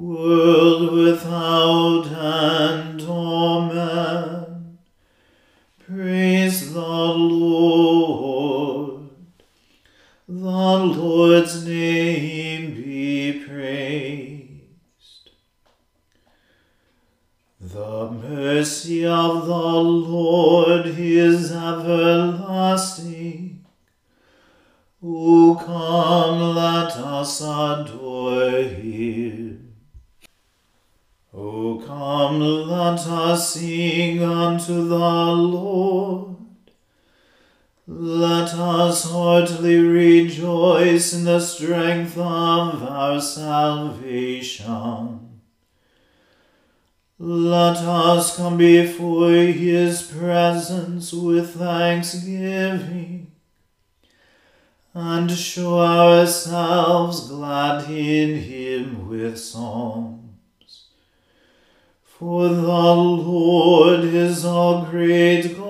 world without end. Amen. Praise the Lord. The Lord's name be praised. The mercy of the Lord is everlasting. Strength of our salvation. Let us come before his presence with thanksgiving and show ourselves glad in him with song. For the Lord is our great God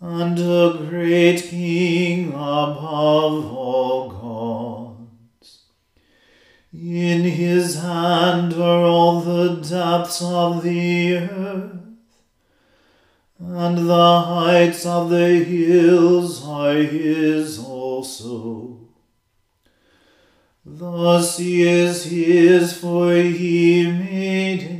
and a great King above all gods. In his hand are all the depths of the earth, and the heights of the hills are his also. The sea is his, for he made it,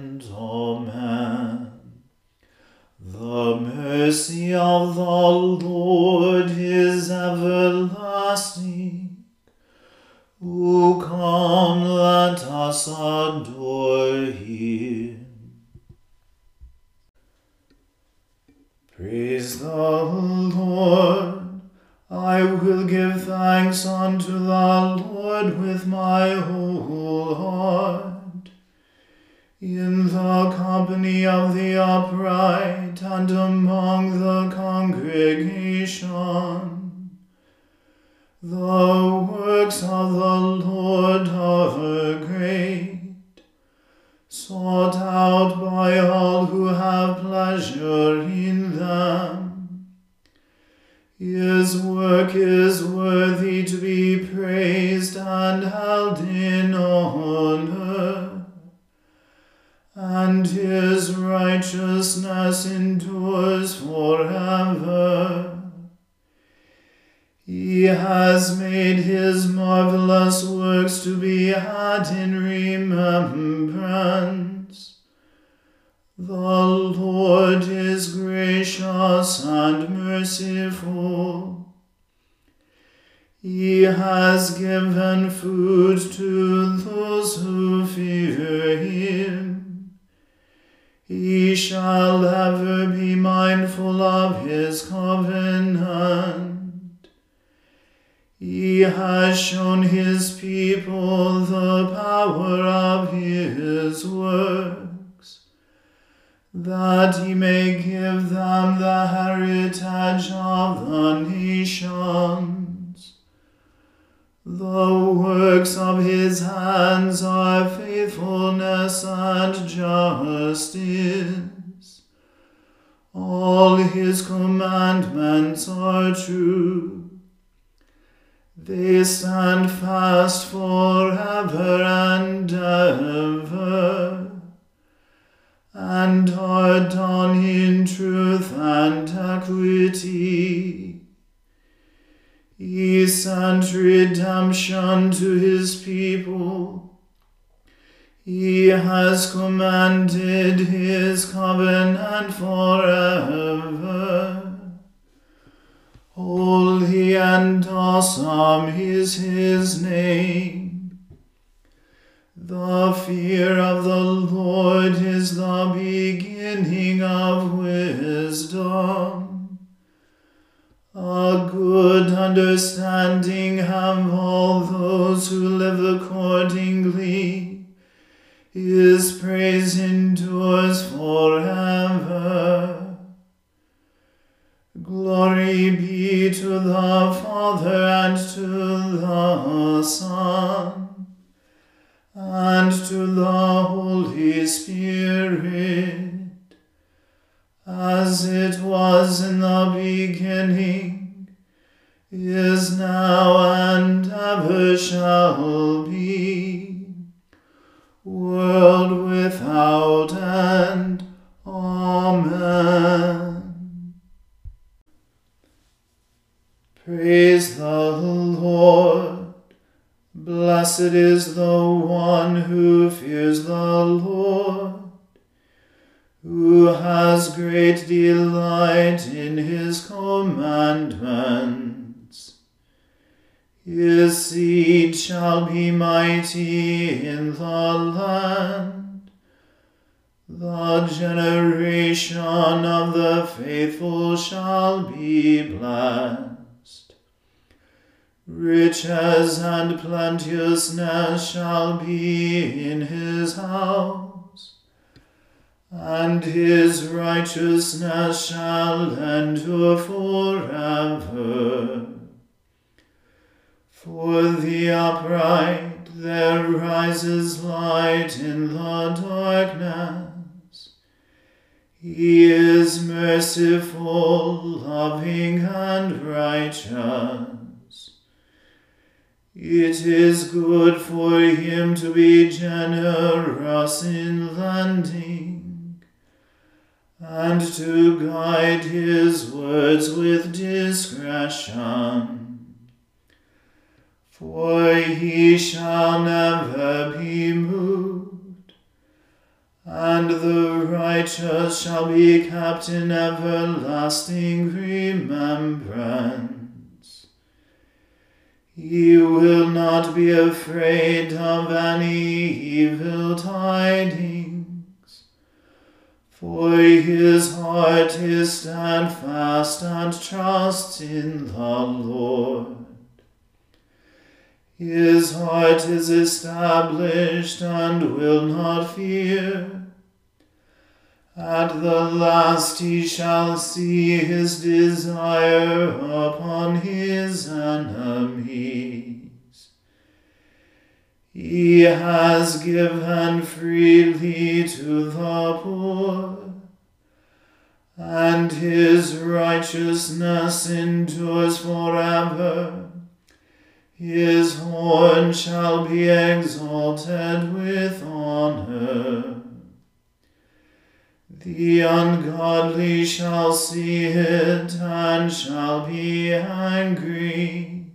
Amen. The mercy of the Lord is everlasting. O come, let us adore him. Praise the Lord. I will give thanks unto the Lord with my whole heart. The company of the upright and among the congregation, the works of the Lord are great, sought out by all who have pleasure in them. His work is worthy to be praised and held in honor, and his righteousness endures forever. He has made his marvelous works to be had in remembrance. The Lord is gracious and merciful. He has given food to those shall ever be mindful of his covenant. He has shown his people the power of his works, that he may give them the heritage of the nations. The works of his hands are faithfulness and justice. All his commandments are true. They stand fast forever and ever, and are done in truth and equity. He sent redemption to his people. Has commanded his covenant forever. Holy and awesome is his name. The fear of the Lord is the beginning of wisdom. A good understanding have all those who live accordingly. His praise endures forever. Glory be to the Father and to the Son and to the Holy Spirit as it was in the beginning, is now, and ever shall be, Blessed is the one who fears the Lord who has great delight in his commandments. His seed shall be mighty in the land. The generation of the faithful shall be. Riches and plenteousness shall be in his house and his righteousness shall endure forever. For the upright there rises light in the darkness. He is merciful, loving, and righteous. It is good for him to be generous in lending and to guide his words with discretion. For he shall never be moved, and the righteous shall be kept in everlasting remembrance. He will not be afraid of any evil tidings for his heart is steadfast and trusts in the Lord. His heart is established and will not fear. At the last he shall see his desire upon his enemies. He has given freely to the poor, and his righteousness endures forever. His horn shall be exalted with honor. The ungodly shall see it and shall be angry.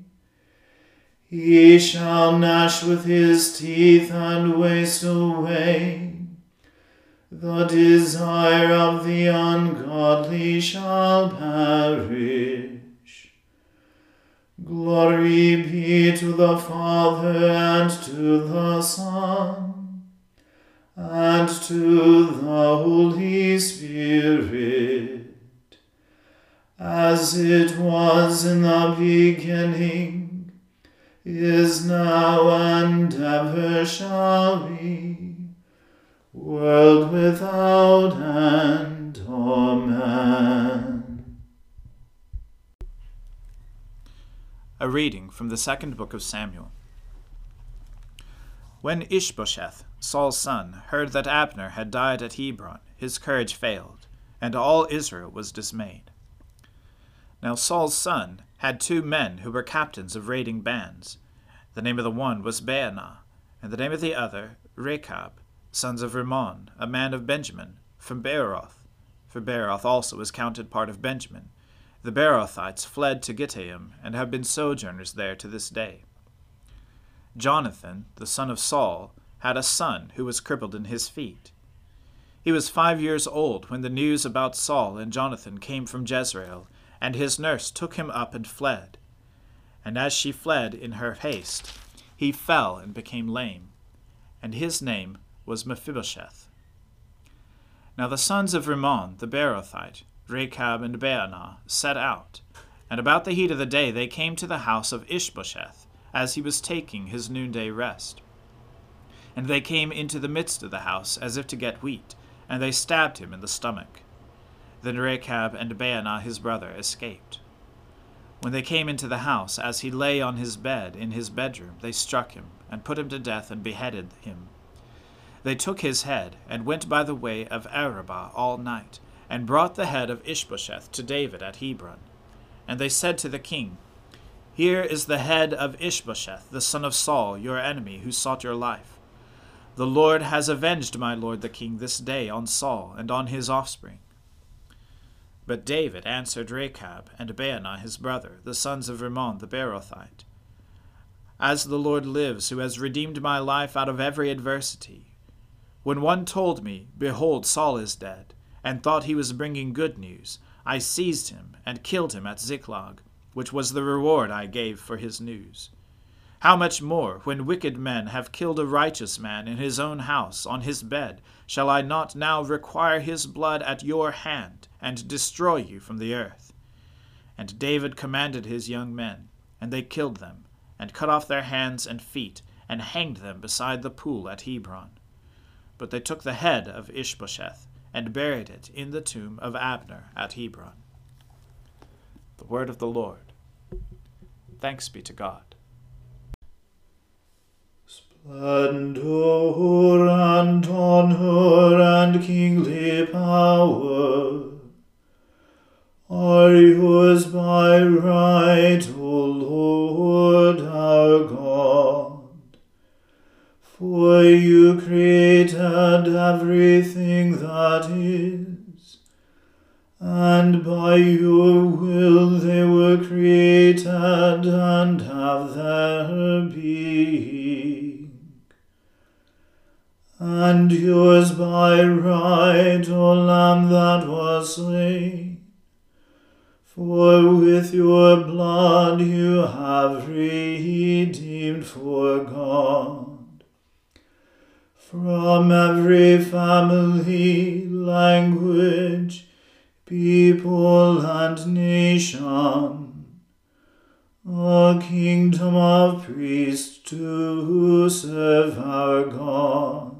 He shall gnash with his teeth and waste away. The desire of the ungodly shall perish. Glory be to the Father and to the Son and to the Holy Spirit, as it was in the beginning, is now, and ever shall be, world without end. Amen. A reading from the second book of Samuel. When Ishbosheth, Saul's son, heard that Abner had died at Hebron, his courage failed, and all Israel was dismayed. Now Saul's son had two men who were captains of raiding bands. The name of the one was Baanah, and the name of the other Rechab, sons of Rimmon, a man of Benjamin, from Beeroth. For Beeroth also is counted part of Benjamin. The Beerothites fled to Gittaim, and have been sojourners there to this day. Jonathan, the son of Saul, had a son who was crippled in his feet. He was five years old when the news about Saul and Jonathan came from Jezreel, and his nurse took him up and fled. And as she fled in her haste, he fell and became lame, and his name was Mephibosheth. Now the sons of Rimmon the Beerothite, Rechab and Baanah, set out, and about the heat of the day they came to the house of Ishbosheth as he was taking his noonday rest. And they came into the midst of the house as if to get wheat, and they stabbed him in the stomach. Then Rechab and Baanah his brother escaped. When they came into the house, as he lay on his bed in his bedroom, they struck him, and put him to death, and beheaded him. They took his head, and went by the way of Arabah all night, and brought the head of Ishbosheth to David at Hebron. And they said to the king, here is the head of Ishbosheth, the son of Saul, your enemy, who sought your life. The Lord has avenged my lord the king this day on Saul and on his offspring. But David answered Rechab and Baanah his brother, the sons of Rimmon the Beerothite, As the Lord lives, who has redeemed my life out of every adversity. When one told me, Behold, Saul is dead, and thought he was bringing good news, I seized him and killed him at Ziklag which was the reward I gave for his news. How much more, when wicked men have killed a righteous man in his own house, on his bed, shall I not now require his blood at your hand, and destroy you from the earth? And David commanded his young men, and they killed them, and cut off their hands and feet, and hanged them beside the pool at Hebron. But they took the head of Ishbosheth, and buried it in the tomb of Abner at Hebron. The word of the Lord. Thanks be to God. Splendor and honor and kingly power are yours by right, O Lord our God. For you created everything that is and by your will they were created and have their being. And yours by right, O Lamb that was slain, for with your blood you have redeemed for God. From every family, language, people and nation, a kingdom of priests to serve our God.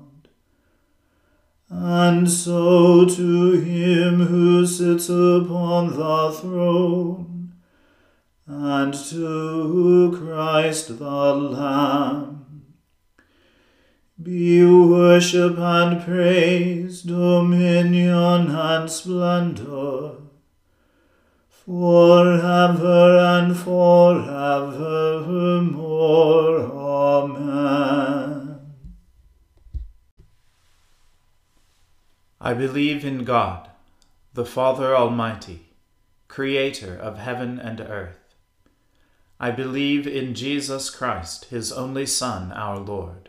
And so to him who sits upon the throne, and to Christ the Lamb, be worship and praise, dominion and splendor, forever and forevermore. Amen. I believe in God, the Father Almighty, creator of heaven and earth. I believe in Jesus Christ, his only Son, our Lord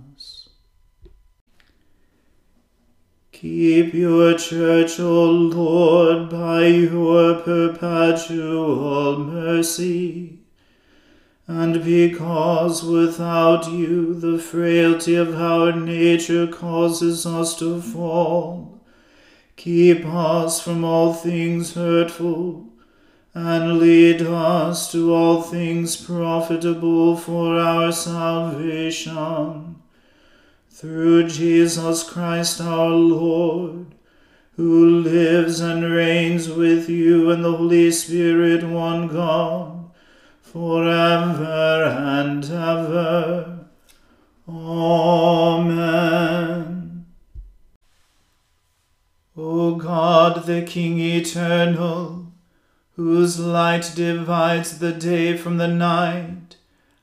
Keep your church, O Lord, by your perpetual mercy. And because without you the frailty of our nature causes us to fall, Keep us from all things hurtful, and lead us to all things profitable for our salvation. Through Jesus Christ our Lord, who lives and reigns with you and the Holy Spirit, one God, forever and ever. Amen. O God, the King eternal, whose light divides the day from the night,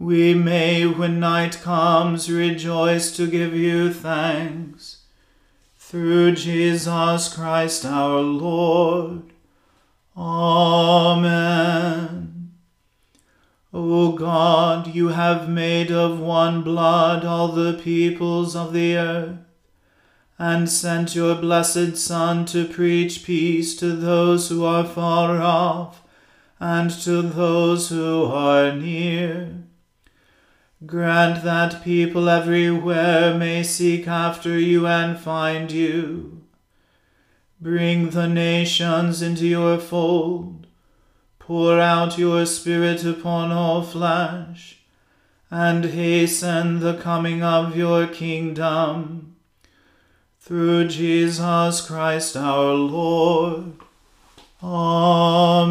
we may, when night comes, rejoice to give you thanks. Through Jesus Christ our Lord. Amen. O God, you have made of one blood all the peoples of the earth and sent your blessed Son to preach peace to those who are far off and to those who are near. Grant that people everywhere may seek after you and find you. Bring the nations into your fold. Pour out your Spirit upon all flesh, and hasten the coming of your kingdom through Jesus Christ our Lord. Amen.